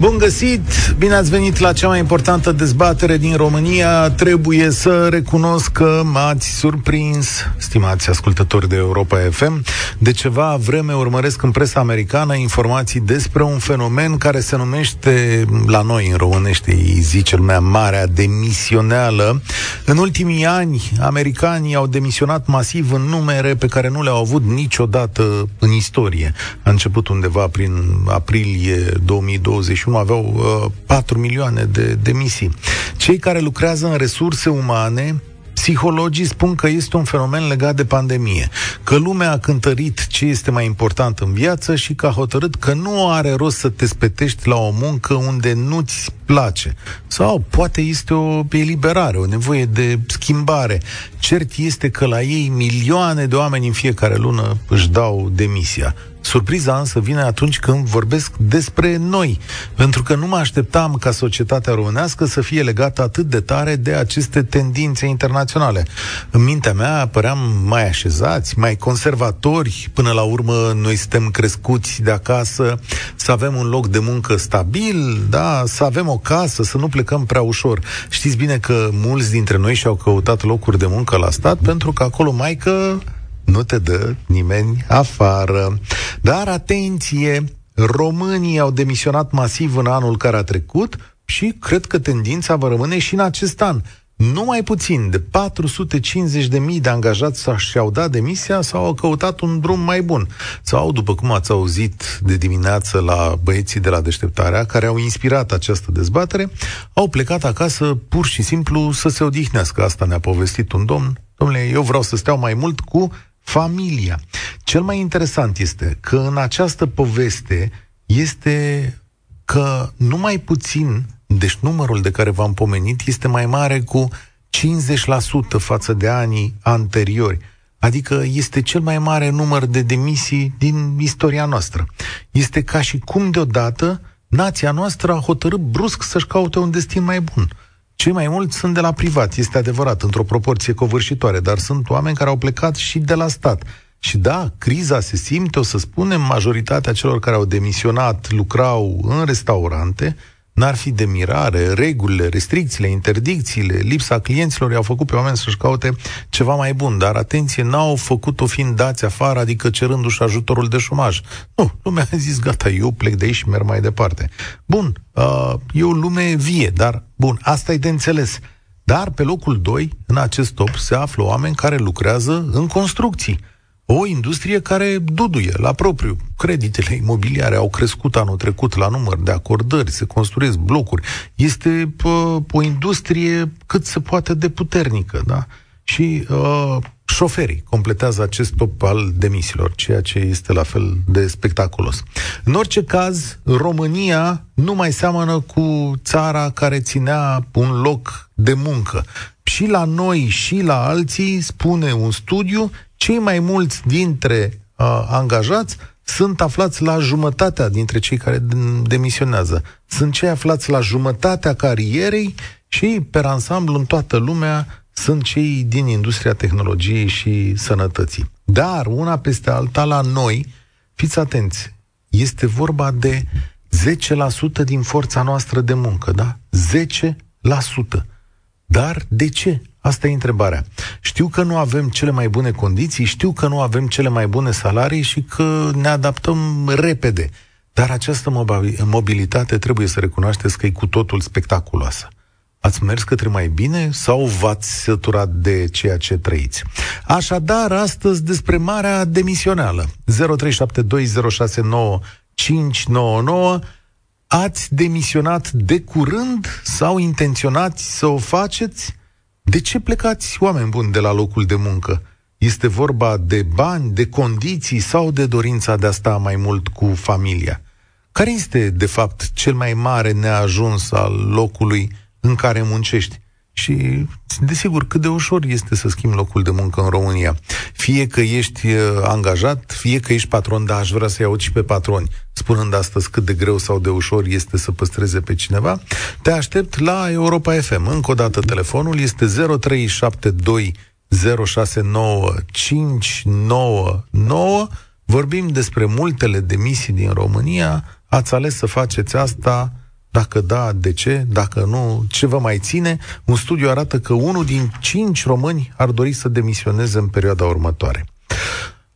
Bun găsit! Bine ați venit la cea mai importantă dezbatere din România. Trebuie să recunosc că m-ați surprins, stimați ascultători de Europa FM. De ceva vreme urmăresc în presa americană informații despre un fenomen care se numește, la noi în românește, îi zice lumea, marea demisioneală. În ultimii ani, americanii au demisionat masiv în numere pe care nu le-au avut niciodată în istorie. A început undeva prin aprilie 2021 acum aveau uh, 4 milioane de demisii. Cei care lucrează în resurse umane Psihologii spun că este un fenomen legat de pandemie, că lumea a cântărit ce este mai important în viață și că a hotărât că nu are rost să te spetești la o muncă unde nu-ți place. Sau poate este o eliberare, o nevoie de schimbare. Cert este că la ei milioane de oameni în fiecare lună își dau demisia. Surpriza însă vine atunci când vorbesc despre noi, pentru că nu mă așteptam ca societatea românească să fie legată atât de tare de aceste tendințe internaționale. În mintea mea păream mai așezați, mai conservatori, până la urmă noi suntem crescuți de acasă, să avem un loc de muncă stabil, da, să avem o casă, să nu plecăm prea ușor. Știți bine că mulți dintre noi și-au căutat locuri de muncă la stat pentru că acolo mai că nu te dă nimeni afară. Dar atenție, românii au demisionat masiv în anul care a trecut și cred că tendința va rămâne și în acest an. Nu mai puțin de 450.000 de angajați și-au dat demisia sau au căutat un drum mai bun. Sau, după cum ați auzit de dimineață la băieții de la deșteptarea, care au inspirat această dezbatere, au plecat acasă pur și simplu să se odihnească. Asta ne-a povestit un domn. Domnule, eu vreau să steau mai mult cu familia. Cel mai interesant este că în această poveste este că numai puțin, deci numărul de care v-am pomenit este mai mare cu 50% față de anii anteriori. Adică este cel mai mare număr de demisii din istoria noastră. Este ca și cum deodată nația noastră a hotărât brusc să-și caute un destin mai bun. Cei mai mulți sunt de la privat, este adevărat, într-o proporție covârșitoare, dar sunt oameni care au plecat și de la stat. Și da, criza se simte, o să spunem, majoritatea celor care au demisionat lucrau în restaurante, N-ar fi de mirare, regulile, restricțiile, interdicțiile, lipsa clienților i-au făcut pe oameni să-și caute ceva mai bun, dar atenție, n-au făcut-o fiind dați afară, adică cerându-și ajutorul de șomaj. Nu, lumea a zis, gata, eu plec de aici și merg mai departe. Bun, uh, e o lume vie, dar, bun, asta e de înțeles. Dar pe locul 2, în acest top, se află oameni care lucrează în construcții o industrie care duduie la propriu. Creditele imobiliare au crescut anul trecut la număr de acordări, se construiesc blocuri. Este pă, o industrie cât se poate de puternică, da? Și uh, șoferii completează acest top al demisiilor, ceea ce este la fel de spectaculos. În orice caz, România nu mai seamănă cu țara care ținea un loc de muncă. Și la noi și la alții, spune un studiu, cei mai mulți dintre uh, angajați sunt aflați la jumătatea dintre cei care demisionează. Sunt cei aflați la jumătatea carierei și, pe ansamblu, în toată lumea, sunt cei din industria tehnologiei și sănătății. Dar, una peste alta, la noi, fiți atenți, este vorba de 10% din forța noastră de muncă, da? 10%. Dar de ce? Asta e întrebarea. Știu că nu avem cele mai bune condiții, știu că nu avem cele mai bune salarii și că ne adaptăm repede. Dar această mobilitate trebuie să recunoașteți că e cu totul spectaculoasă. Ați mers către mai bine sau v-ați săturat de ceea ce trăiți? Așadar, astăzi despre marea demisională. 0372069599 Ați demisionat de curând sau intenționați să o faceți? De ce plecați, oameni buni, de la locul de muncă? Este vorba de bani, de condiții sau de dorința de a sta mai mult cu familia? Care este, de fapt, cel mai mare neajuns al locului în care muncești? Și, desigur, cât de ușor este să schimbi locul de muncă în România. Fie că ești uh, angajat, fie că ești patron, dar aș vrea să-i aud și pe patroni, spunând astăzi cât de greu sau de ușor este să păstreze pe cineva. Te aștept la Europa FM. Încă o dată telefonul este 0372 069599. Vorbim despre multele demisii din România. Ați ales să faceți asta dacă da, de ce? Dacă nu, ce vă mai ține? Un studiu arată că unul din cinci români ar dori să demisioneze în perioada următoare.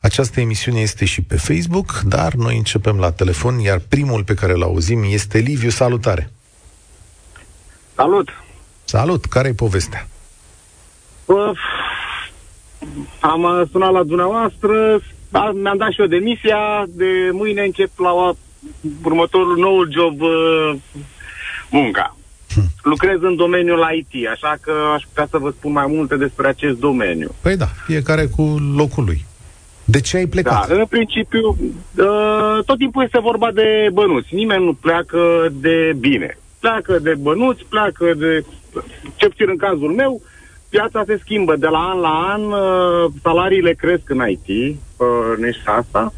Această emisiune este și pe Facebook, dar noi începem la telefon, iar primul pe care îl auzim este Liviu. Salutare! Salut! Salut! Care e povestea? Uh, am sunat la dumneavoastră, mi-am dat și eu demisia, de mâine încep la următorul nou job uh, munca. Hm. Lucrez în domeniul IT, așa că aș putea să vă spun mai multe despre acest domeniu. Păi da, fiecare cu locul lui. De ce ai plecat? Da, în principiu, uh, tot timpul este vorba de bănuți. Nimeni nu pleacă de bine. Pleacă de bănuți, pleacă de, ce puțin în cazul meu, piața se schimbă de la an la an, uh, salariile cresc în IT, în nișa asta,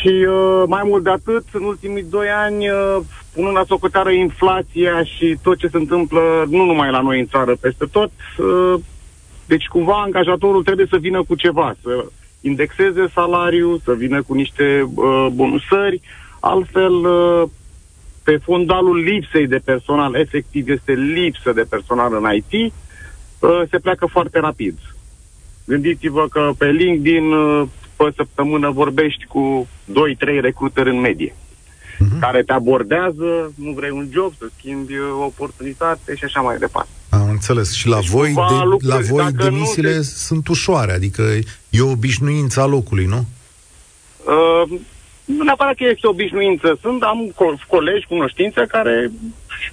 și uh, mai mult de atât, în ultimii doi ani, uh, punând la socoteară inflația și tot ce se întâmplă, nu numai la noi în țară, peste tot, uh, deci cumva angajatorul trebuie să vină cu ceva, să indexeze salariul, să vină cu niște uh, bonusări, altfel uh, pe fondalul lipsei de personal, efectiv este lipsă de personal în IT, uh, se pleacă foarte rapid. Gândiți-vă că pe LinkedIn uh, pe săptămână vorbești cu 2-3 recruteri în medie uh-huh. care te abordează, nu vrei un job, să schimbi o oportunitate și așa mai departe. Am înțeles. Și la deci, voi, de, lucruri, la voi demisiile te... sunt ușoare, adică e o obișnuință a locului, nu? Uh, nu neapărat că este obișnuință. Sunt, am co- colegi, cunoștințe care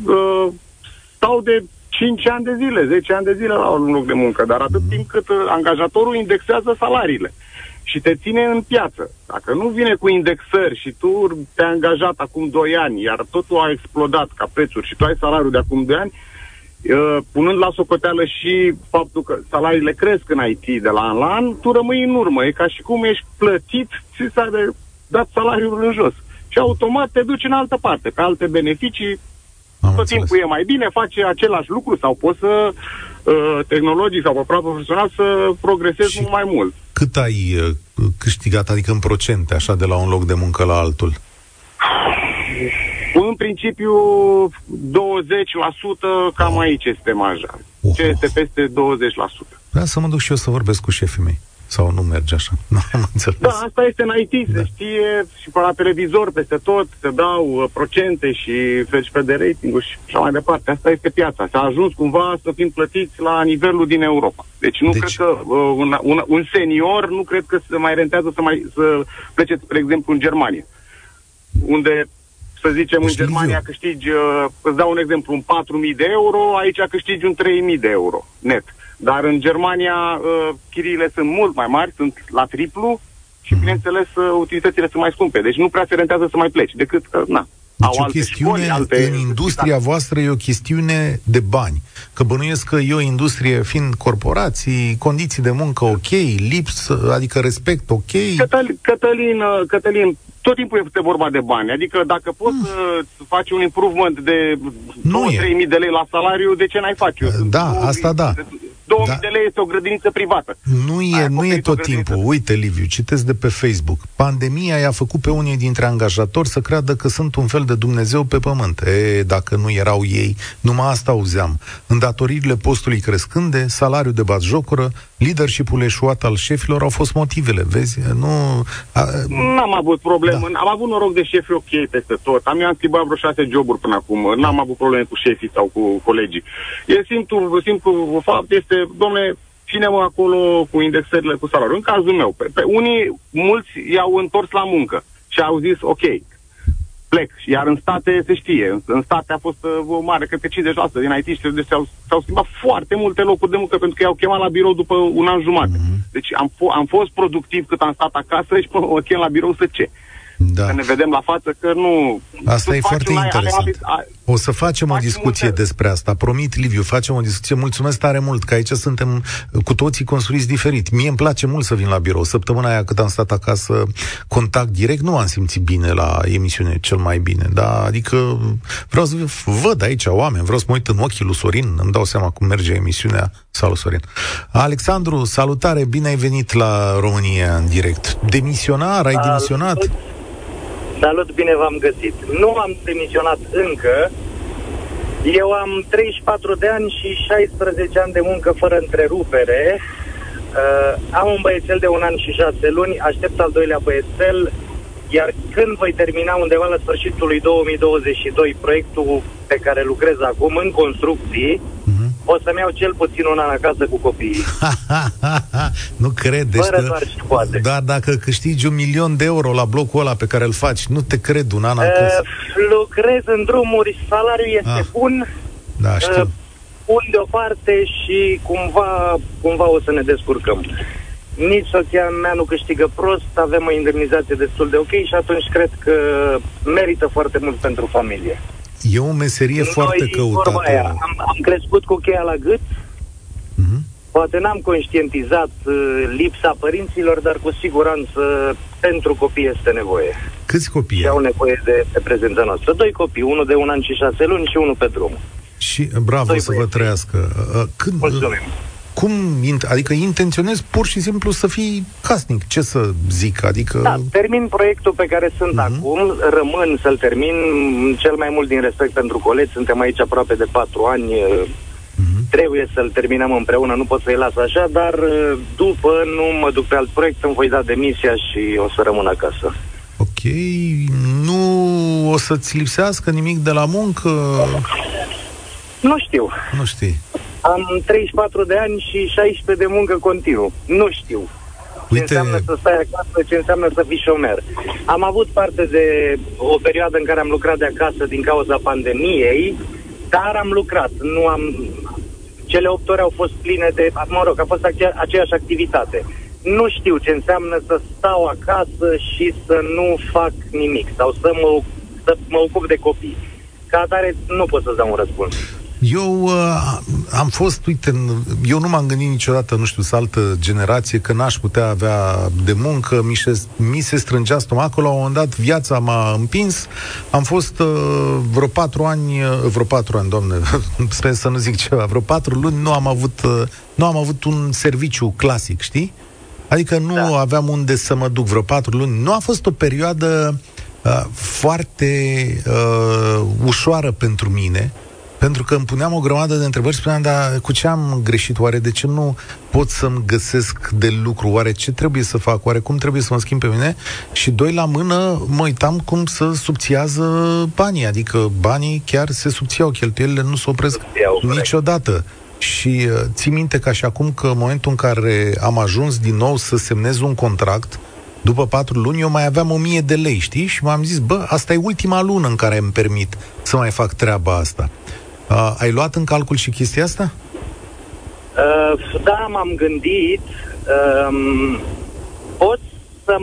uh, stau de 5 ani de zile, 10 ani de zile la un loc de muncă, dar atât uh-huh. timp cât uh, angajatorul indexează salariile și te ține în piață. Dacă nu vine cu indexări și tu te-ai angajat acum 2 ani, iar totul a explodat ca prețuri și tu ai salariul de acum 2 ani, uh, punând la socoteală și faptul că salariile cresc în IT de la an la an, tu rămâi în urmă. E ca și cum ești plătit și s-a de dat salariul în jos. Și automat te duci în altă parte, pe alte beneficii, am tot înțeles. timpul e mai bine, face același lucru sau poți să uh, tehnologii sau pe profesional să progresezi și mai mult. Cât ai uh, câștigat, adică în procente, așa, de la un loc de muncă la altul? În principiu, 20%, cam aici este marja. Ce este peste 20%. Vreau să mă duc și eu să vorbesc cu șefii mei. Sau nu merge așa? Nu am înțeles. Da, asta este în IT, da. se știe și pe la televizor, peste tot, se dau uh, procente și fel de rating și așa mai departe. Asta este piața. S-a ajuns cumva să fim plătiți la nivelul din Europa. Deci nu deci... cred că uh, un, un, un senior nu cred că se mai rentează să, mai, să plece, spre exemplu, în Germania. Unde să zicem, în Germania câștigi, uh, îți dau un exemplu, un 4.000 de euro, aici câștigi un 3.000 de euro net. Dar în Germania uh, chiriile sunt mult mai mari, sunt la triplu și, mm bineînțeles, uh, utilitățile sunt mai scumpe. Deci nu prea se rentează să mai pleci, decât că, na, deci au o chestiune, școli, alte... în industria voastră e o chestiune de bani. Că bănuiesc că e o industrie, fiind corporații, condiții de muncă ok, lips, adică respect ok. Cătălin, Cătălin, Cătălin tot timpul este vorba de bani. Adică dacă poți mm. să faci un improvement de 2-3 de lei la salariu, de ce n-ai face? Da, asta da. 2000 da. de lei este o grădiniță privată. Nu e, nu e tot timpul. Uite, Liviu, citesc de pe Facebook. Pandemia i-a făcut pe unii dintre angajatori să creadă că sunt un fel de Dumnezeu pe pământ. E, dacă nu erau ei, numai asta auzeam. Îndatoririle postului crescânde, salariul de jocură, leadership-ul eșuat al șefilor au fost motivele, vezi? Nu... A... N-am avut probleme. Da. Am avut noroc de șefi ok peste tot. Am eu am schimbat vreo șase joburi până acum. N-am avut probleme cu șefii sau cu colegii. E simplu, simplu fapt este, domne, cine mă acolo cu indexările cu salariul? În cazul meu, pe, pe unii, mulți i-au întors la muncă și au zis, ok, plec. Iar în state se știe. În, în state a fost uh, o mare, cred că 50% din it deci s-au, s-au schimbat foarte multe locuri de muncă pentru că i-au chemat la birou după un an jumate. Mm-hmm. Deci am, f- am fost productiv cât am stat acasă și până mă chem la birou să ce. Da. Să ne vedem la față, că nu... Asta e foarte interesant. o să facem o discuție multe. despre asta. Promit, Liviu, facem o discuție. Mulțumesc tare mult, că aici suntem cu toții construiți diferit. Mie îmi place mult să vin la birou. Săptămâna aia cât am stat acasă, contact direct, nu am simțit bine la emisiune cel mai bine. Da, adică vreau să văd aici oameni, vreau să mă uit în ochii lui Sorin, îmi dau seama cum merge emisiunea. Salut, Sorin. Alexandru, salutare, bine ai venit la România în direct. Demisionar, ai demisionat? Salut, bine v-am găsit. Nu am demisionat încă. Eu am 34 de ani și 16 ani de muncă fără întrerupere. Uh, am un băiețel de un an și șase luni, aștept al doilea băiețel, iar când voi termina undeva la sfârșitul lui 2022 proiectul pe care lucrez acum în construcții, uh-huh o să-mi iau cel puțin un an acasă cu copiii. nu cred. Deci Fără doar și poate. Dar dacă câștigi un milion de euro la blocul ăla pe care îl faci, nu te cred un an acasă. Uh, lucrez în drumuri, salariul este ah. bun. Da, știu. Uh, pun deoparte și cumva, cumva o să ne descurcăm. Nici soția mea nu câștigă prost, avem o indemnizație destul de ok și atunci cred că merită foarte mult pentru familie. E o meserie Noi, foarte căutată. Aia, am, am crescut cu cheia la gât. Uh-huh. Poate n-am conștientizat uh, lipsa părinților, dar cu siguranță pentru copii este nevoie. Câți copii Și au nevoie de, de prezența noastră. Doi copii, unul de un an și șase luni și unul pe drum. Și bravo Doi să băieți. vă trăiască. Uh, când, Mulțumim. Cum, adică intenționez pur și simplu să fii casnic, ce să zic, adică... Da, termin proiectul pe care sunt uh-huh. acum, rămân să-l termin, cel mai mult din respect pentru colegi, suntem aici aproape de patru ani, uh-huh. trebuie să-l terminăm împreună, nu pot să-i las așa, dar uh, după nu mă duc pe alt proiect, îmi voi da demisia și o să rămân acasă. Ok, nu o să-ți lipsească nimic de la muncă? Nu știu. Nu știi. Am 34 de ani și 16 de muncă continuu. Nu știu ce înseamnă să stai acasă, ce înseamnă să fii șomer. Am avut parte de o perioadă în care am lucrat de acasă din cauza pandemiei, dar am lucrat. Nu am... Cele 8 ore au fost pline de... Mă rog, a fost acea, aceeași activitate. Nu știu ce înseamnă să stau acasă și să nu fac nimic sau să mă, să mă ocup de copii. Ca atare nu pot să-ți dau un răspuns. Eu uh, am fost, uite, eu nu m-am gândit niciodată, nu știu, să altă generație, că n-aș putea avea de muncă, mi se, mi se strângea stomacul, la un moment dat viața m-a împins, am fost uh, vreo patru ani, uh, vreo patru ani, doamne, sper să nu zic ceva, vreo patru luni nu am avut, uh, nu am avut un serviciu clasic, știi? Adică nu da. aveam unde să mă duc vreo patru luni. Nu a fost o perioadă uh, foarte uh, ușoară pentru mine, pentru că îmi puneam o grămadă de întrebări și spuneam, dar cu ce am greșit? Oare de ce nu pot să-mi găsesc de lucru? Oare ce trebuie să fac? Oare cum trebuie să mă schimb pe mine? Și doi la mână mă uitam cum să subțiază banii. Adică banii chiar se subțiau, cheltuielile nu se opresc niciodată. Și uh, ții minte ca și acum că în momentul în care am ajuns din nou să semnez un contract, după patru luni eu mai aveam o mie de lei, știi? Și m-am zis, bă, asta e ultima lună în care îmi permit să mai fac treaba asta. Uh, ai luat în calcul și chestia asta? Uh, da, m-am gândit. Uh, pot să...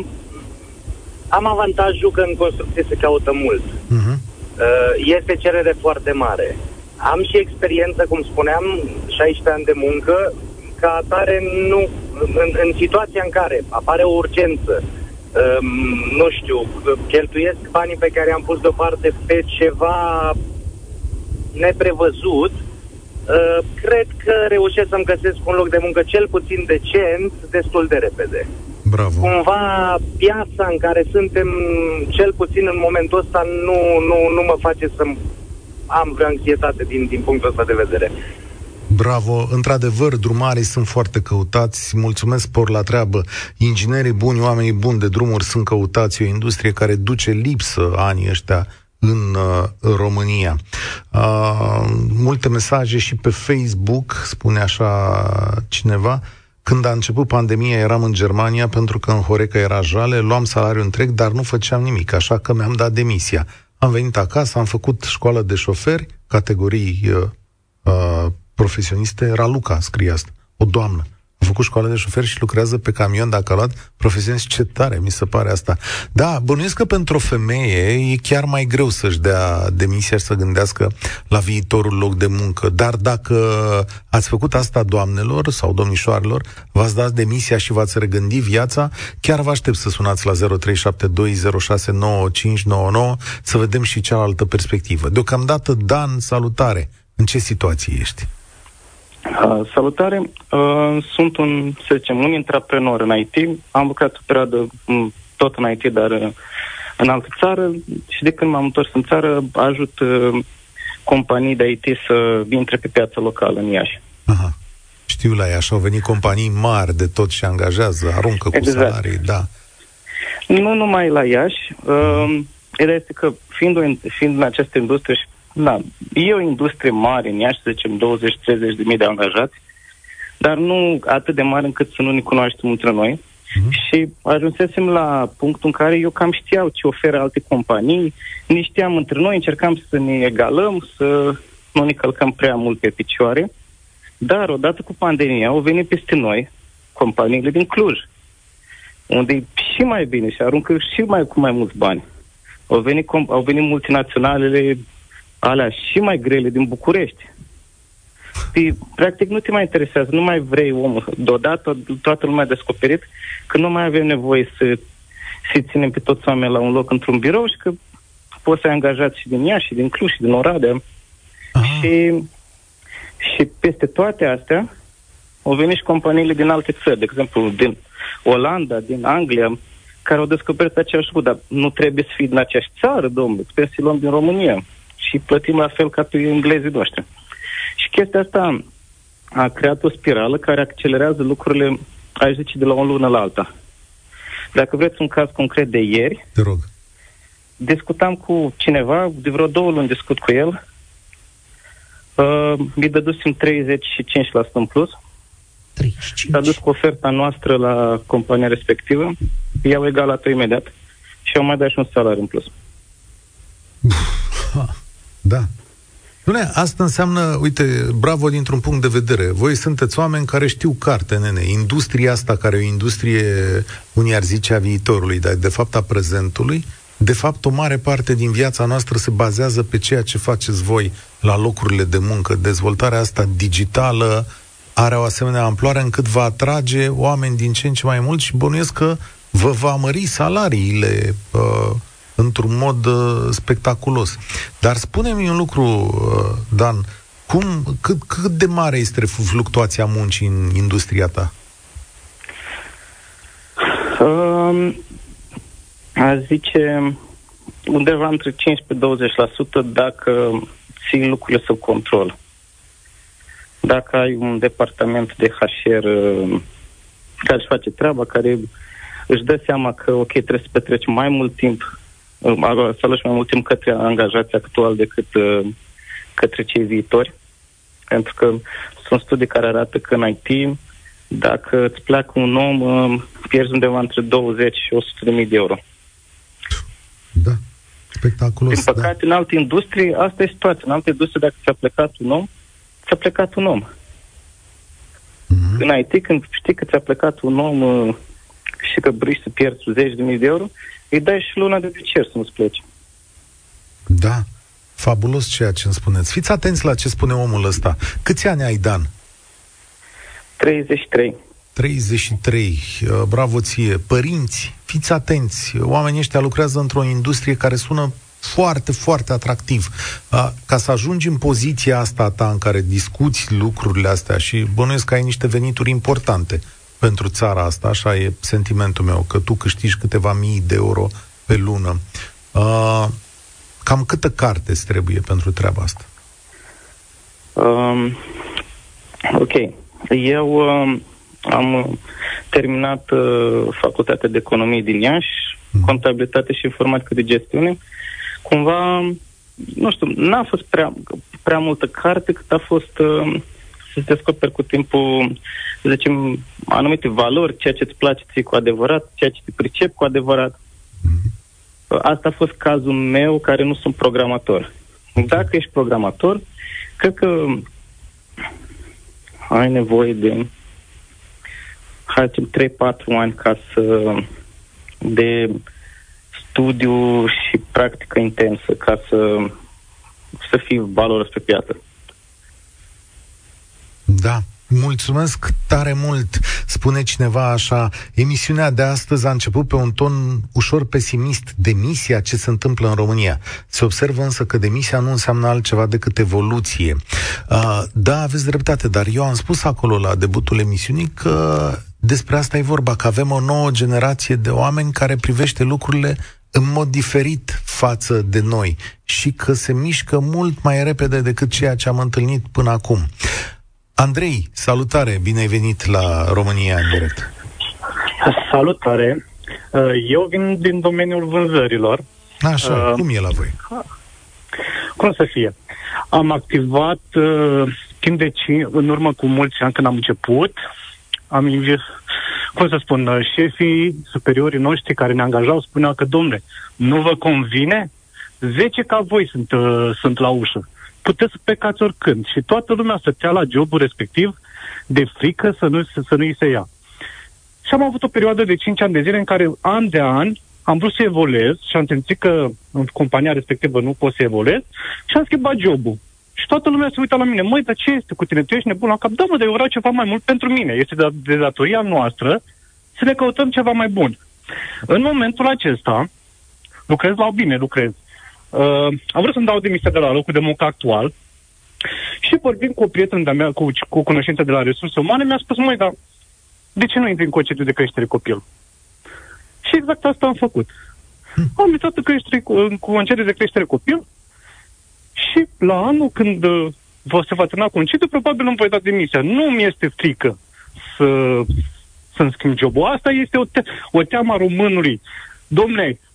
Am avantajul că în construcție se caută mult. Uh-huh. Uh, este cerere foarte mare. Am și experiență, cum spuneam, 16 ani de muncă, ca atare nu... În, în situația în care apare o urgență, uh, nu știu, cheltuiesc banii pe care am pus deoparte pe ceva neprevăzut, uh, cred că reușesc să-mi găsesc un loc de muncă cel puțin decent destul de repede. Bravo. Cumva piața în care suntem, cel puțin în momentul ăsta, nu, nu, nu mă face să am vreo anxietate din, din punctul ăsta de vedere. Bravo, într-adevăr, drumarii sunt foarte căutați, mulțumesc por la treabă. Inginerii buni, oamenii buni de drumuri sunt căutați, o industrie care duce lipsă anii ăștia în uh, România. Uh, multe mesaje și pe Facebook, spune așa cineva, când a început pandemia eram în Germania pentru că în Horeca era jale, luam salariu întreg, dar nu făceam nimic, așa că mi-am dat demisia. Am venit acasă, am făcut școală de șoferi, categorii uh, uh, profesioniste, Raluca scrie asta, o doamnă. A făcut școală de șofer și lucrează pe camion, dacă a luat profesionist, ce tare, mi se pare asta. Da, bănuiesc că pentru o femeie e chiar mai greu să-și dea demisia și să gândească la viitorul loc de muncă, dar dacă ați făcut asta, doamnelor sau domnișoarelor, v-ați dat demisia și v-ați regândi viața, chiar vă aștept să sunați la 0372069599 să vedem și cealaltă perspectivă. Deocamdată, Dan, salutare! În ce situație ești? Uh, salutare! Uh, sunt un, să zicem, un intraprenor în IT. Am lucrat o perioadă um, tot în IT, dar uh, în altă țară și de când m-am întors în țară ajut uh, companii de IT să intre pe piața locală în Iași. Aha. Știu la Iași, au venit companii mari de tot și angajează, aruncă cu exact. salarii, da. Nu numai la Iași. Uh, ideea este că fiind, fiind în această industrie și da, e o industrie mare în Iași, să zicem 20-30 de mii de angajați, dar nu atât de mare încât să nu ne cunoaștem între noi. Uh-huh. Și ajunsesem la punctul în care eu cam știau ce oferă alte companii, ne știam între noi, încercam să ne egalăm, să nu ne călcăm prea mult pe picioare. Dar odată cu pandemia au venit peste noi companiile din Cluj, unde e și mai bine și aruncă și mai cu mai mulți bani. Au venit, au venit multinaționalele alea și mai grele din București. Păi, practic nu te mai interesează, nu mai vrei omul. Deodată toată lumea a descoperit că nu mai avem nevoie să, să ținem pe toți oamenii la un loc într-un birou și că poți să ai angajați și din Iași, și din Cluj, și din Oradea. Și, și peste toate astea au venit și companiile din alte țări, de exemplu din Olanda, din Anglia, care au descoperit același lucru, dar nu trebuie să fii din aceeași țară, domnule, trebuie să luăm din România și plătim la fel ca pe englezii noștri. Și chestia asta a creat o spirală care accelerează lucrurile, aș zice, de la o lună la alta. Dacă vreți un caz concret de ieri, Te rog. discutam cu cineva, de vreo două luni discut cu el, uh, mi dădusem 35% în plus, 35. S-a dus cu oferta noastră la compania respectivă, i-au egalat-o imediat și au mai dat și un salariu în plus. Da. Bine, asta înseamnă, uite, bravo dintr-un punct de vedere. Voi sunteți oameni care știu carte, nene. Industria asta, care e o industrie, unii ar zice, a viitorului, dar de fapt a prezentului, de fapt, o mare parte din viața noastră se bazează pe ceea ce faceți voi la locurile de muncă. Dezvoltarea asta digitală are o asemenea amploare încât va atrage oameni din ce în ce mai mult și bănuiesc că vă va mări salariile uh, într-un mod uh, spectaculos. Dar spune-mi un lucru, uh, Dan, cum, cât, cât de mare este fluctuația muncii în industria ta? Um, aș zice undeva între 15-20% dacă țin lucrurile sub control. Dacă ai un departament de HR uh, care își face treaba, care își dă seama că, ok, trebuie să petreci mai mult timp să lași mai mult timp către angajații actual decât uh, către cei viitori. Pentru că sunt studii care arată că în IT, dacă îți pleacă un om, uh, pierzi undeva între 20 și 100 de mii de euro. Da, spectaculos. Din păcate, da. în alte industrie, asta e situația. În alte industrie, dacă ți-a plecat un om, ți-a plecat un om. Mm-hmm. În IT, când știi că ți-a plecat un om uh, și că briși să pierzi zeci de mii de euro, îi dai și luna de cer să nu-ți pleci. Da, fabulos ceea ce îmi spuneți. Fiți atenți la ce spune omul ăsta. Câți ani ai, Dan? 33. 33, uh, bravo ție. Părinți, fiți atenți. Oamenii ăștia lucrează într-o industrie care sună foarte, foarte atractiv. Uh, ca să ajungi în poziția asta ta în care discuți lucrurile astea și bănuiesc că ai niște venituri importante pentru țara asta, așa e sentimentul meu, că tu câștigi câteva mii de euro pe lună. Uh, cam câtă carte îți trebuie pentru treaba asta? Um, ok. Eu um, am terminat uh, facultatea de economie din Iași, mm. contabilitate și informatică de gestiune. Cumva, nu știu, n-a fost prea, prea multă carte, cât a fost uh, să-ți descoperi cu timpul, să zicem, anumite valori, ceea ce îți place ție cu adevărat, ceea ce te pricep cu adevărat. Asta a fost cazul meu, care nu sunt programator. Dacă ești programator, cred că ai nevoie de hai 3-4 ani ca să de studiu și practică intensă ca să să fii valoros pe piață. Da, Mulțumesc tare mult, spune cineva așa. Emisiunea de astăzi a început pe un ton ușor pesimist. Demisia, ce se întâmplă în România. Se observă însă că demisia nu înseamnă altceva decât evoluție. Uh, da, aveți dreptate, dar eu am spus acolo la debutul emisiunii că despre asta e vorba, că avem o nouă generație de oameni care privește lucrurile în mod diferit față de noi și că se mișcă mult mai repede decât ceea ce am întâlnit până acum. Andrei, salutare, bine ai venit la România în direct. Salutare, uh, eu vin din domeniul vânzărilor. Așa, uh, cum e la voi? Cum să fie? Am activat uh, timp de cinci, în urmă cu mulți ani când am început, am invers, cum să spun, uh, șefii superiorii noștri care ne angajau spuneau că, domne, nu vă convine? Zece ca voi sunt, uh, sunt la ușă puteți să plecați oricând. Și toată lumea stătea la jobul respectiv de frică să nu, să nu-i se ia. Și am avut o perioadă de 5 ani de zile în care, an de an, am vrut să evoluez și am simțit că în compania respectivă nu pot să evoluez și am schimbat jobul. Și toată lumea se uită la mine, măi, dar ce este cu tine? Tu ești nebun la cap? Da, mă, dar eu vreau ceva mai mult pentru mine. Este de, de datoria noastră să ne căutăm ceva mai bun. În momentul acesta, lucrez la bine, lucrez. Uh, am vrut să-mi dau demisia de la locul de muncă actual și vorbind cu o prietenă de-a mea, cu, cu cunoștință de la resurse umane, mi-a spus, măi, dar de ce nu intri în concediu de creștere copil? Și exact asta am făcut. Hmm. Am intrat în, creștere, cu concediu de creștere copil și la anul când uh, vă se va termina concediu, probabil îmi voi da demisia. Nu mi este frică să, să-mi schimb jobul. Asta este o, te- o teamă a românului. Domne, Uh,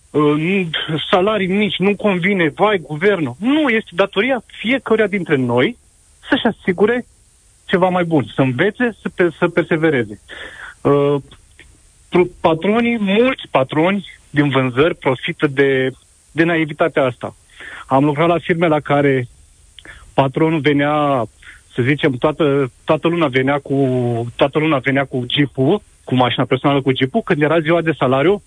salarii mici, nu convine, vai, guvernul. Nu, este datoria fiecăruia dintre noi să-și asigure ceva mai bun, să învețe, să, pe, să persevereze. Uh, patronii, mulți patroni din vânzări profită de, de naivitatea asta. Am lucrat la firme la care patronul venea, să zicem, toată, toată luna venea cu toată luna venea cu jeepul, cu mașina personală cu jeepul, când era ziua de salariu,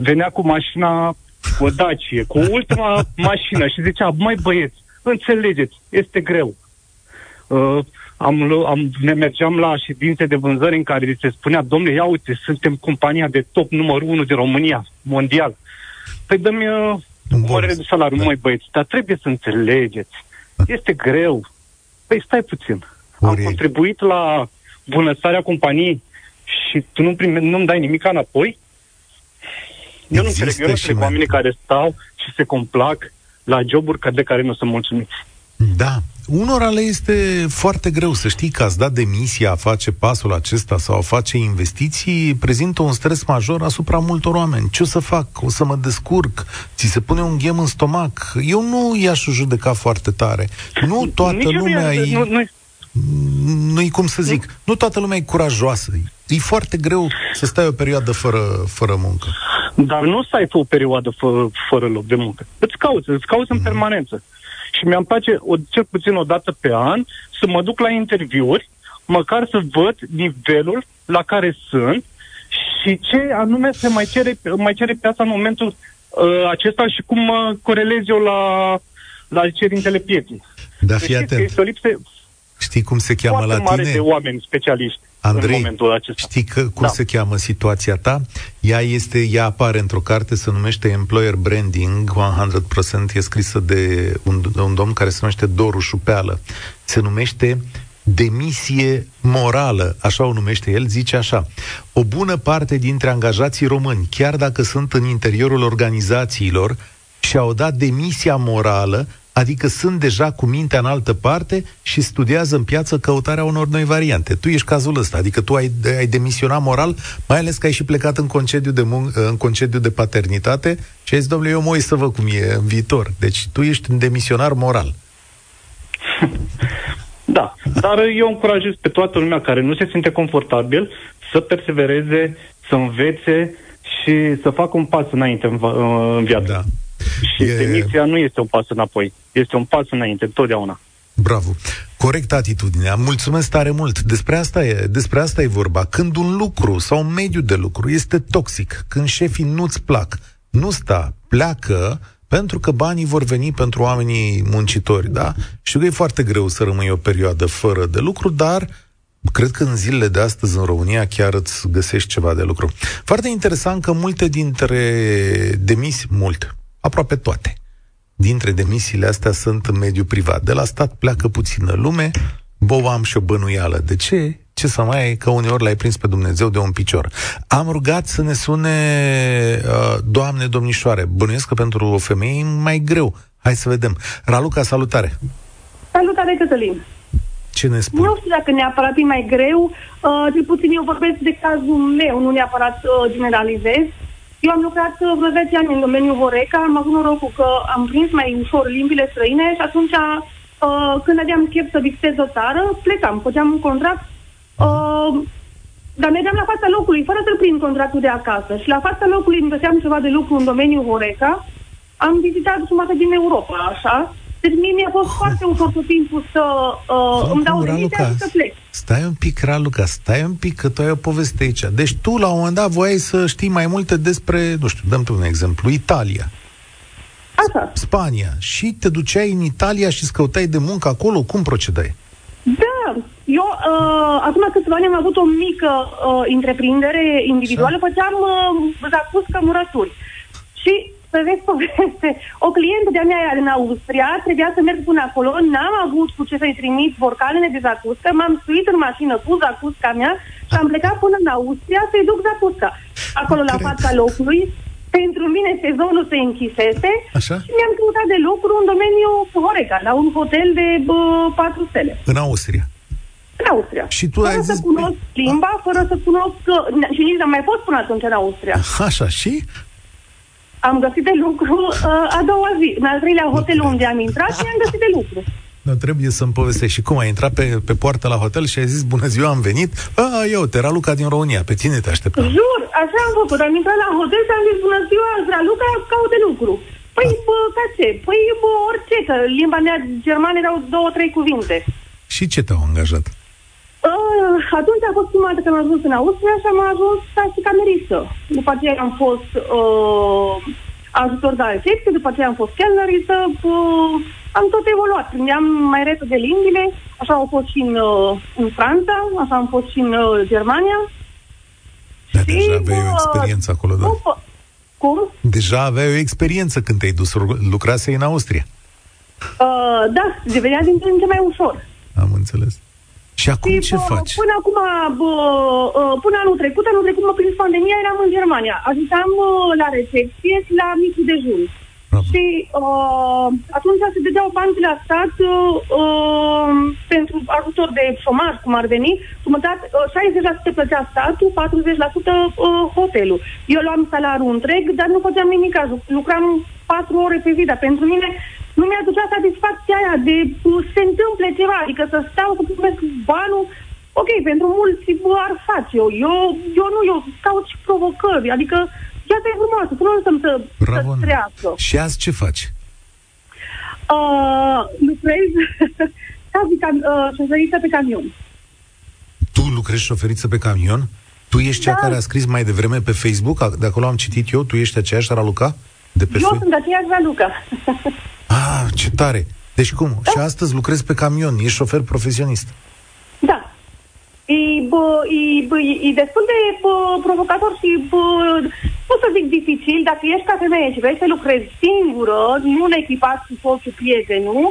venea cu mașina, cu o Dacie, cu ultima mașină și zicea, mai băieți, înțelegeți, este greu. Uh, am, am, ne mergeam la ședințe de vânzări în care se spunea, domne, ia uite, suntem compania de top numărul 1 din România, mondial. Păi dă-mi uh, o de salariu, da. mai băieți, dar trebuie să înțelegeți. Este greu. Păi stai puțin. Ori... Am contribuit la bunăstarea companiei și tu nu prime, nu-mi dai nimic înapoi? Eu nu înțeleg, eu nu înțeleg oamenii care stau și se complac la joburi de care nu sunt mulțumiți. Da, unora le este foarte greu să știi că ați dat demisia a face pasul acesta sau a face investiții, prezintă un stres major asupra multor oameni. Ce o să fac? O să mă descurc? Ți se pune un ghem în stomac? Eu nu i-aș judeca foarte tare. Nu toată Nici lumea e... Nu, nu, nu-i cum să zic, nu toată lumea e curajoasă. E foarte greu să stai o perioadă fără, fără muncă. Dar nu stai tu o perioadă fără, fără loc de muncă. Îți cauți, îți cauți mm. în permanență. Și mi-am place, o, cel puțin o dată pe an, să mă duc la interviuri, măcar să văd nivelul la care sunt și ce anume se mai cere, mai cere piața în momentul uh, acesta și cum mă corelez eu la, la cerințele pieții. Da, fii deci, atent. Este o lipsă Știi cum se cheamă la mare tine? de oameni specialiști. Andrei, în momentul acesta. știi că, cum da. se cheamă situația ta? Ea este, ea apare într-o carte, se numește Employer Branding 100%, e scrisă de un, un domn care se numește Doru Șupeală. Se numește demisie morală, așa o numește el, zice așa. O bună parte dintre angajații români, chiar dacă sunt în interiorul organizațiilor, și-au dat demisia morală Adică sunt deja cu mintea în altă parte și studiază în piață căutarea unor noi variante. Tu ești cazul ăsta, adică tu ai, ai demisionat moral, mai ales că ai și plecat în concediu de, mun- în concediu de paternitate și ai zis, domnule, eu mă uit să văd cum e în viitor. Deci tu ești un demisionar moral. Da, dar eu încurajez pe toată lumea care nu se simte confortabil să persevereze, să învețe și să facă un pas înainte în, în viață. Da. Și e... demisia nu este un pas înapoi, este un pas înainte, întotdeauna. Bravo. Corect atitudinea. Mulțumesc tare mult. Despre asta e, despre asta e vorba. Când un lucru sau un mediu de lucru este toxic, când șefii nu-ți plac, nu sta, pleacă, pentru că banii vor veni pentru oamenii muncitori, da? Știu că e foarte greu să rămâi o perioadă fără de lucru, dar cred că în zilele de astăzi în România chiar îți găsești ceva de lucru. Foarte interesant că multe dintre demisii, mult, aproape toate, dintre demisiile astea sunt în mediul privat. De la stat pleacă puțină lume, bo, am și o bănuială. De ce? Ce să mai e că uneori l-ai prins pe Dumnezeu de un picior. Am rugat să ne sune uh, Doamne domnișoare. Bănuiesc că pentru o femeie e mai greu. Hai să vedem. Raluca, salutare! Salutare, Cătălin! Ce ne spui? Nu știu dacă neapărat e mai greu, uh, cel puțin eu vorbesc de cazul meu, nu neapărat uh, generalizez. Eu am lucrat uh, vreo 10 ani în domeniul Horeca, am avut norocul că am prins mai ușor limbile străine și atunci uh, când aveam chef să visitez o țară, plecam, făceam un contract, uh, dar mergeam la fața locului, fără să prind contractul de acasă. Și la fața locului îmi găseam ceva de lucru în domeniul Horeca. Am vizitat jumătate din Europa, așa, deci mie mi-a fost foarte ușor cu timpul să uh, îmi dau demisia și să plec. Stai un pic, Raluca, stai un pic, că tu ai o poveste aici. Deci tu, la un moment dat, voiai să știi mai multe despre, nu știu, dăm un exemplu, Italia. Așa. Spania. Și te duceai în Italia și scăutai de muncă acolo? Cum procedai? Da, eu uh, acum câțiva ani am avut o mică uh, întreprindere individuală, Așa. făceam uh, zacus cămurături. Și să vezi poveste. O clientă de-a mea în Austria trebuia să merg până acolo, n-am avut cu ce să-i trimit borcanele de zacuscă, m-am suit în mașină cu zacusca mea și am plecat până în Austria să-i duc zacusca. Acolo, la fața locului, pentru mine sezonul se închisese Așa? și mi-am căutat de lucru în domeniul Horeca, la un hotel de bă, patru stele. În Austria? În Austria. Și tu fără ai să zis, cunosc băi, limba, fără să cunosc... Și nici n-am mai fost până atunci în Austria. Așa, și? Am găsit de lucru uh, a doua zi. În al treilea hotel unde am intrat și am găsit de lucru. Nu, trebuie să-mi povestești. Și cum ai intrat pe, pe poartă la hotel și ai zis, bună ziua, am venit? A, eu, te Raluca din România, pe tine te așteptam. Jur, așa am făcut. Am intrat la hotel și am zis, bună ziua, Raluca, caut de lucru. Păi, bă, ca ce? Păi, bă, orice, că limba mea germană erau două, trei cuvinte. Și ce te-au angajat? Uh, atunci a fost prima dată când am ajuns în Austria și am ajuns ca și cameristă. După aceea am fost uh, ajutor de recepție, după aceea am fost chelneristă, uh, am tot evoluat. Prindeam mai repede limbile, așa au fost și în, uh, în Franța, așa am fost și în uh, Germania. Da, deja aveai o experiență acolo, da? După, cum? Deja aveai o experiență când te-ai dus, lucrase în Austria. Uh, da, devenea din ce în ce mai ușor. Am înțeles. Și acum și, ce bă, faci? Până acum, bă, până anul trecut, anul trecut mă prins pandemia, eram în Germania. Ajutam la recepție și la micul dejun. Bravo. Și uh, atunci se dădeau bani de la stat uh, pentru ajutor de șomaj, cum ar veni. Jumătate, uh, 60% plăcea statul, 40% uh, hotelul. Eu luam salariul întreg, dar nu făceam nimic. Lucram 4 ore pe zi, dar pentru mine nu mi-aducea satisfacția aia de uh, se întâmple ceva, adică să stau să primesc banul, ok, pentru mulți ar face eu, eu, eu nu, eu caut și provocări, adică viața e frumoasă, să nu lăsăm să, Bravo, să treacă. Și azi ce faci? Uh, lucrez ca uh, șoferiță pe camion. Tu lucrezi șoferiță pe camion? Tu ești cea da. care a scris mai devreme pe Facebook, de acolo am citit eu, tu ești aceeași Raluca? De pe eu sunt aceeași Raluca. Ah, ce tare! Deci cum? Da. Și astăzi lucrezi pe camion, ești șofer profesionist. Da. E, bă, e, bă, e destul de bă, provocator și, bă, pot să zic, dificil dacă ești ca femeie și vrei să lucrezi singură, nu în echipat cu soțul, prietenul,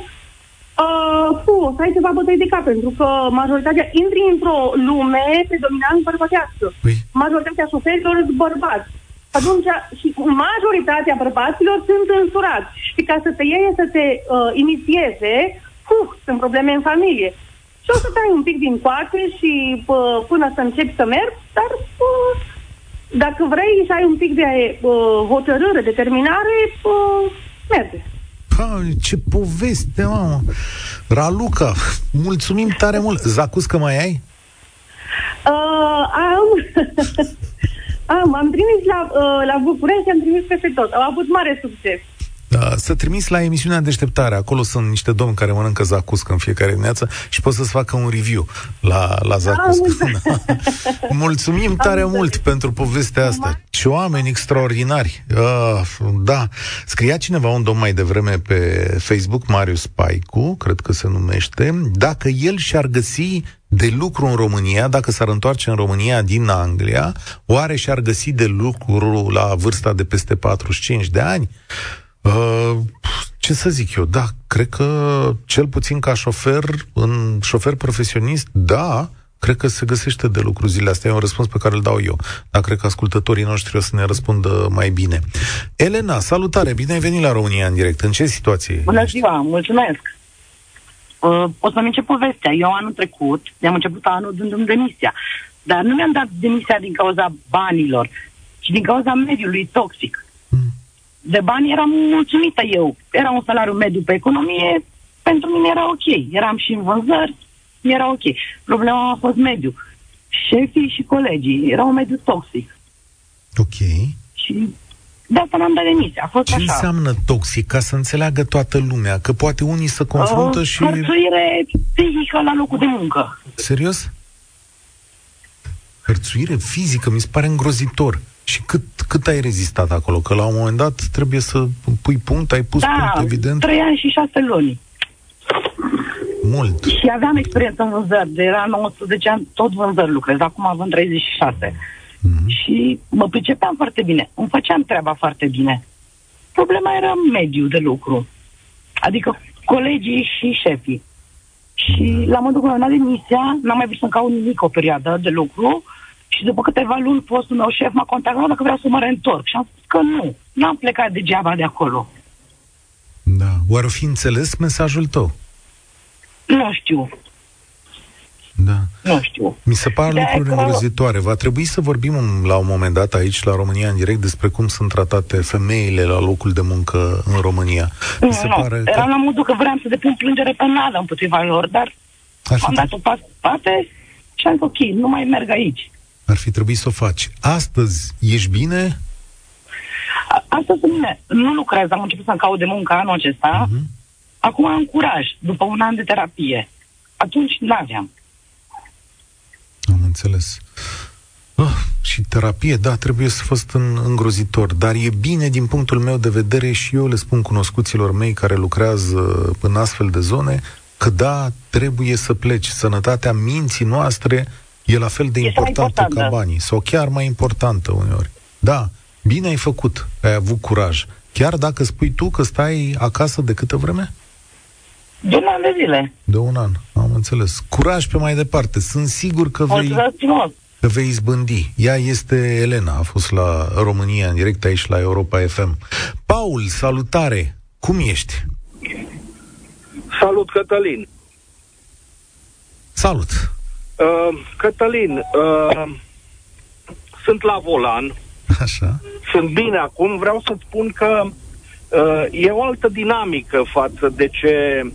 uh, fu, să ai ceva bătăi de cap, pentru că majoritatea intri într-o lume predominant bărbătească. Păi. Majoritatea șoferilor sunt bărbați atunci și majoritatea bărbaților sunt însurați. Și ca să te iei să te uh, inițieze, uh, sunt probleme în familie. Și o să tai un pic din coate și uh, până să începi să mergi, dar uh, dacă vrei și ai un pic de uh, hotărâre, determinare, uh, merge. Ha, ce poveste, mamă! Raluca, mulțumim tare mult! Zacuscă mai ai? Uh, am... Am, am trimis la, uh, la București și am trimis peste tot. Au avut mare succes. Da, să trimiți la emisiunea Deșteptare. Acolo sunt niște domni care mănâncă zacuscă în fiecare dimineață și pot să-ți facă un review la, la zacuscă. Mulțumim tare mult pentru povestea asta. Și oameni extraordinari. Uh, da. Scria cineva un domn mai devreme pe Facebook, Marius Paicu, cred că se numește, dacă el și-ar găsi de lucru în România, dacă s-ar întoarce în România din Anglia, oare și-ar găsi de lucru la vârsta de peste 45 de ani? Uh, ce să zic eu, da, cred că cel puțin ca șofer, în șofer profesionist, da, cred că se găsește de lucru zilele astea. E un răspuns pe care îl dau eu. Dar cred că ascultătorii noștri o să ne răspundă mai bine. Elena, salutare, bine ai venit la România în direct. În ce situație? Bună ziua, mulțumesc. Uh, o să-mi încep povestea. Eu anul trecut, mi-am început anul dându-mi demisia. Dar nu mi-am dat demisia din cauza banilor, ci din cauza mediului toxic. Mm. De bani eram mulțumită eu. Era un salariu mediu pe economie, pentru mine era ok. Eram și în vânzări, mi era ok. Problema a fost mediu. Șefii și colegii, era un mediu toxic. Ok. Și de asta n-am dat demisia. A fost Ce așa. înseamnă toxic? Ca să înțeleagă toată lumea. Că poate unii se confruntă uh, și... Hărțuire psihică la locul de muncă. Serios? Hărțuire fizică? Mi se pare îngrozitor. Și cât, cât ai rezistat acolo? Că la un moment dat trebuie să pui punct, ai pus da, punct, evident. trei ani și șase luni. Mult. Și aveam experiență în vânzări. De era 19 ani, tot vânzări lucrez. Acum având 36. Mm-hmm. Și mă pricepeam foarte bine. Îmi făceam treaba foarte bine. Problema era mediul de lucru. Adică colegii și șefii. Și la modul când am dat demisia, n-am mai vrut să-mi caut nimic o perioadă de lucru și după câteva luni postul meu șef m-a contactat dacă vreau să mă reîntorc. Și am spus că nu, n-am plecat degeaba de acolo. Da. Oare fi înțeles mesajul tău? Nu știu. Da. Nu știu. Mi se par De lucruri că- îngrozitoare. Va trebui să vorbim un- la un moment dat aici, la România, în direct, despre cum sunt tratate femeile la locul de muncă în România. Mi se nu, pare că Eram la modul că vreau să depun plângere penală împotriva lor, dar ar am fi, dat o pas în spate și am zis ok, nu mai merg aici. Ar fi trebuit să o faci. Astăzi ești bine? A- Asta sunt bine. Nu lucrez, am început să-mi caut de muncă anul acesta. Mhm. Acum am curaj, după un an de terapie. Atunci n-aveam. Am înțeles. Oh, și terapie, da, trebuie să fost în, îngrozitor, dar e bine din punctul meu de vedere și eu le spun cunoscuților mei care lucrează în astfel de zone că da, trebuie să pleci. Sănătatea minții noastre e la fel de Este mai importantă ca importantă. banii, sau chiar mai importantă uneori. Da, bine ai făcut, ai avut curaj. Chiar dacă spui tu că stai acasă de câtă vreme? De un an de zile. De un an, am înțeles. Curaj pe mai departe. Sunt sigur că vei... Mulțumesc frumos. că vei izbândi. Ea este Elena, a fost la România, în direct aici la Europa FM. Paul, salutare! Cum ești? Salut, Cătălin. Salut! Uh, Cătălin, uh, sunt la volan, Așa? sunt bine acum, vreau să spun că uh, e o altă dinamică față de ce,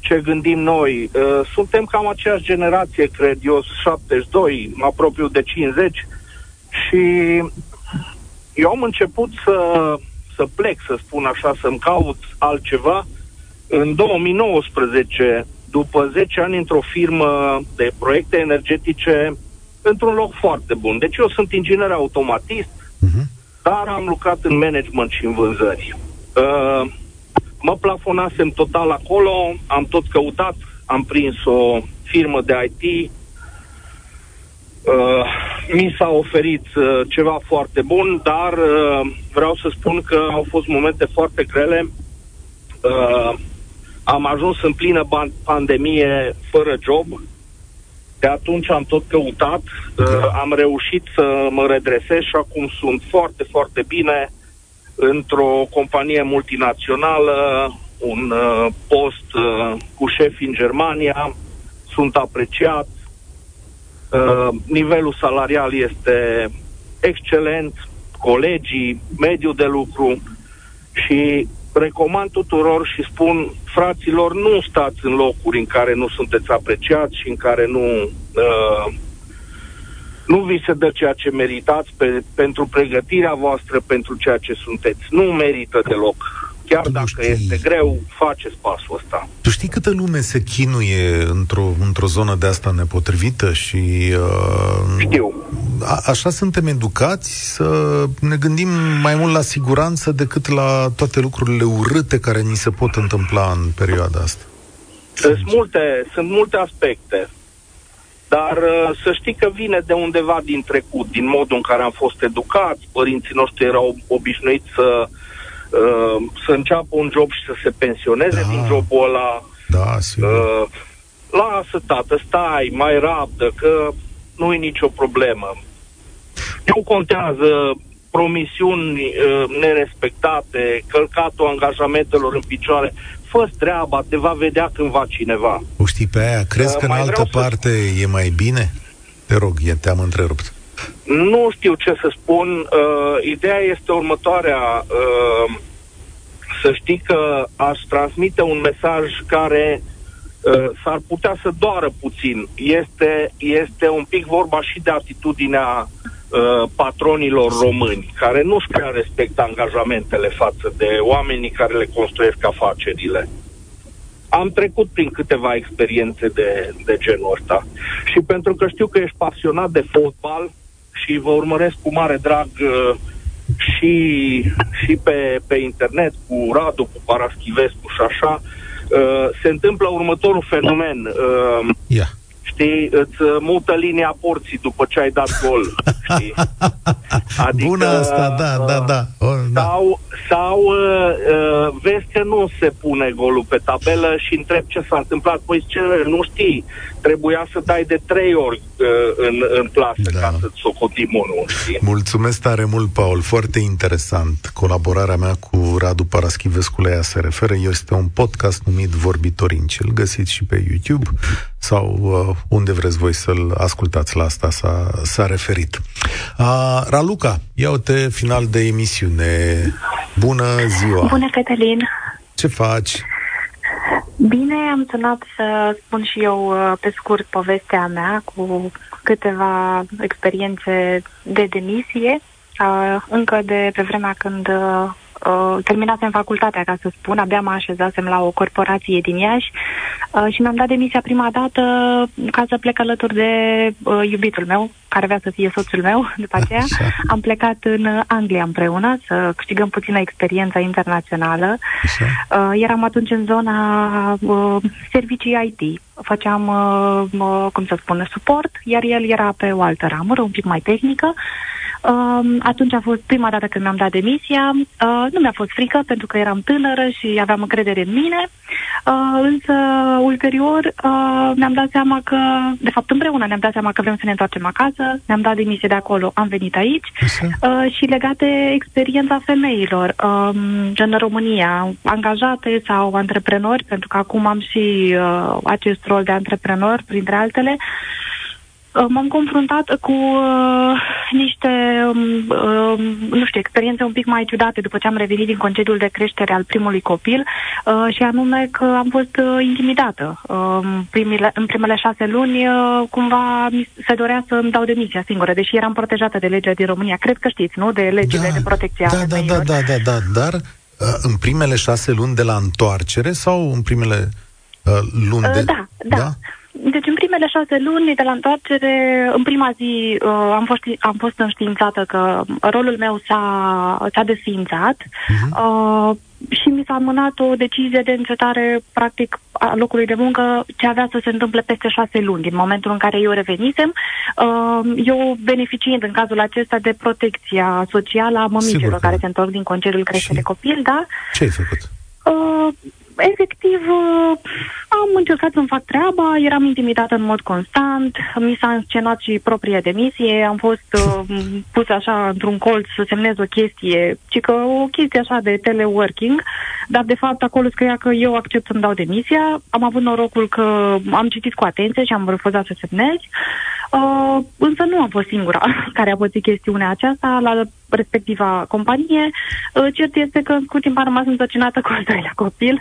ce gândim noi. Uh, suntem cam aceeași generație, cred eu, 72, mă apropiu de 50 și eu am început să, să plec, să spun așa, să-mi caut altceva în 2019, după 10 ani într-o firmă de proiecte energetice, într-un loc foarte bun. Deci eu sunt inginer automatist, Uh-huh. dar am lucrat în management și în vânzări. Uh, mă plafonasem total acolo, am tot căutat, am prins o firmă de IT, uh, mi s-a oferit uh, ceva foarte bun, dar uh, vreau să spun că au fost momente foarte grele. Uh, am ajuns în plină ban- pandemie fără job. De atunci am tot căutat, uh, am reușit să mă redresez și acum sunt foarte, foarte bine. Într-o companie multinațională, un uh, post uh, cu șefi în Germania, sunt apreciat, uh, nivelul salarial este excelent, colegii, mediul de lucru și recomand tuturor și spun fraților, nu stați în locuri în care nu sunteți apreciați și în care nu uh, nu vi se dă ceea ce meritați pe, pentru pregătirea voastră, pentru ceea ce sunteți. Nu merită deloc. Chiar tu dacă știi, este greu, faceți pasul ăsta. Tu știi câtă lume se chinuie într-o, într-o zonă de asta nepotrivită și... Uh, Știu. A, așa suntem educați să ne gândim mai mult la siguranță decât la toate lucrurile urâte care ni se pot întâmpla în perioada asta. Sunt multe, sunt multe aspecte. Dar uh, să știi că vine de undeva din trecut, din modul în care am fost educați, părinții noștri erau obișnuiți să, uh, să înceapă un job și să se pensioneze da. din jobul ăla. Da, sigur. Uh, lasă, tată, stai, mai rabdă, că nu e nicio problemă. Nu contează promisiuni uh, nerespectate, călcatul angajamentelor în picioare fă treaba, te va vedea când va cineva. O știi pe aia? Crezi uh, că în altă parte să... e mai bine? Te rog, e, te-am întrerupt. Nu știu ce să spun. Uh, ideea este următoarea. Uh, să știi că aș transmite un mesaj care uh, s-ar putea să doară puțin. Este, este un pic vorba și de atitudinea uh, patronilor români, care nu-și prea respectă angajamentele față de oamenii care le construiesc afacerile. Am trecut prin câteva experiențe de, de genul ăsta. Și pentru că știu că ești pasionat de fotbal și vă urmăresc cu mare drag uh, și, și pe, pe internet cu Radu, cu Paraschivescu și așa, uh, se întâmplă următorul fenomen. Uh, yeah știi, îți mută linia porții după ce ai dat gol, știi? Adică, Bună asta, da, da, da. O, da. Sau, sau uh, uh, vezi că nu se pune golul pe tabelă și întrebi ce s-a întâmplat. Păi ce, nu știi, trebuia să dai de trei ori uh, în, în plasă da. ca să-ți socotim unul, știi? Mulțumesc tare mult, Paul, foarte interesant. Colaborarea mea cu Radu Paraschivescu la ea se referă. Este un podcast numit Vorbitorinci. Îl găsiți și pe YouTube sau uh, unde vreți voi să-l ascultați la asta s-a, s-a referit. Uh, Raluca, iau-te final de emisiune. Bună ziua! Bună, Cătălin! Ce faci? Bine, am sunat să spun și eu uh, pe scurt povestea mea cu câteva experiențe de demisie, uh, încă de pe vremea când uh, uh, terminasem facultatea, ca să spun, abia mă așezasem la o corporație din Iași uh, și mi-am dat demisia prima dată ca să plec alături de uh, iubitul meu, care avea să fie soțul meu după aceea. Așa. Am plecat în Anglia împreună să câștigăm puțină experiență internațională. Așa. Uh, eram atunci în zona uh, servicii IT. Făceam, uh, uh, cum să spun, suport, iar el era pe o altă ramură, un pic mai tehnică. Uh, atunci a fost prima dată când mi-am dat demisia. Uh, nu mi-a fost frică pentru că eram tânără și aveam încredere în mine. Uh, însă, ulterior, uh, ne-am dat seama că, de fapt, împreună ne-am dat seama că vrem să ne întoarcem acasă. Ne-am dat demisie de acolo, am venit aici. Uh, și legat de experiența femeilor uh, în România, angajate sau antreprenori, pentru că acum am și uh, acest rol de antreprenor, printre altele. Uh, m-am confruntat cu uh, niște, uh, nu știu, experiențe un pic mai ciudate după ce am revenit din concediul de creștere al primului copil uh, și anume că am fost uh, intimidată. Uh, primile, în primele șase luni uh, cumva se dorea să îmi dau demisia singură, deși eram protejată de legea din România. Cred că știți, nu? De legile da, de protecție da, da, da, da, da, da, dar uh, în primele șase luni de la întoarcere sau în primele uh, luni de... Da, da. da? Deci, în primele șase luni de la întoarcere, în prima zi uh, am, fost, am fost înștiințată că rolul meu s-a, s-a desființat uh-huh. uh, și mi s-a amânat o decizie de încetare, practic, a locului de muncă ce avea să se întâmple peste șase luni, din momentul în care eu revenisem, uh, eu beneficiind în cazul acesta de protecția socială a mămicilor care se întorc din concediul creștere și... copil, da? Ce ai făcut? Uh, efectiv, uh, am încercat să-mi fac treaba, eram intimidată în mod constant, mi s-a înscenat și propria demisie, am fost uh, pus așa într-un colț să semnez o chestie, ci că o chestie așa de teleworking, dar de fapt acolo scria că eu accept să-mi dau demisia. Am avut norocul că am citit cu atenție și am refuzat să semnez. Uh, însă nu am fost singura care a pățit chestiunea aceasta la respectiva companie. Uh, cert este că în scurt timp am rămas însărcinată cu al doilea copil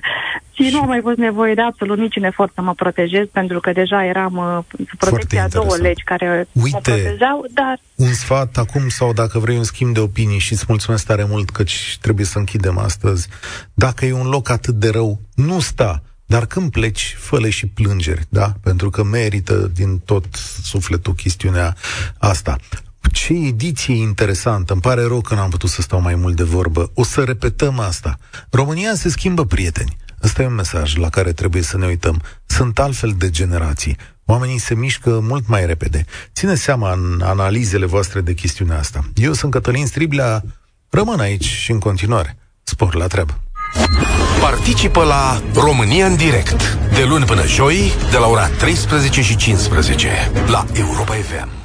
și nu a mai fost nevoie de absolut niciun efort să mă protejez, pentru că deja eram uh, sub protecția a două legi care Uite, mă protejau, dar... un sfat acum sau dacă vrei un schimb de opinii și îți mulțumesc tare mult că trebuie să închidem astăzi, dacă e un loc atât de rău, nu sta dar când pleci, fă și plângeri, da? Pentru că merită din tot sufletul chestiunea asta. Ce ediție interesantă, îmi pare rău că n-am putut să stau mai mult de vorbă. O să repetăm asta. România se schimbă, prieteni. Ăsta e un mesaj la care trebuie să ne uităm. Sunt altfel de generații. Oamenii se mișcă mult mai repede. Ține seama în analizele voastre de chestiunea asta. Eu sunt Cătălin Striblea, rămân aici și în continuare. Spor la treabă. Participă la România în direct de luni până joi de la ora 13 și 15 la Europa FM.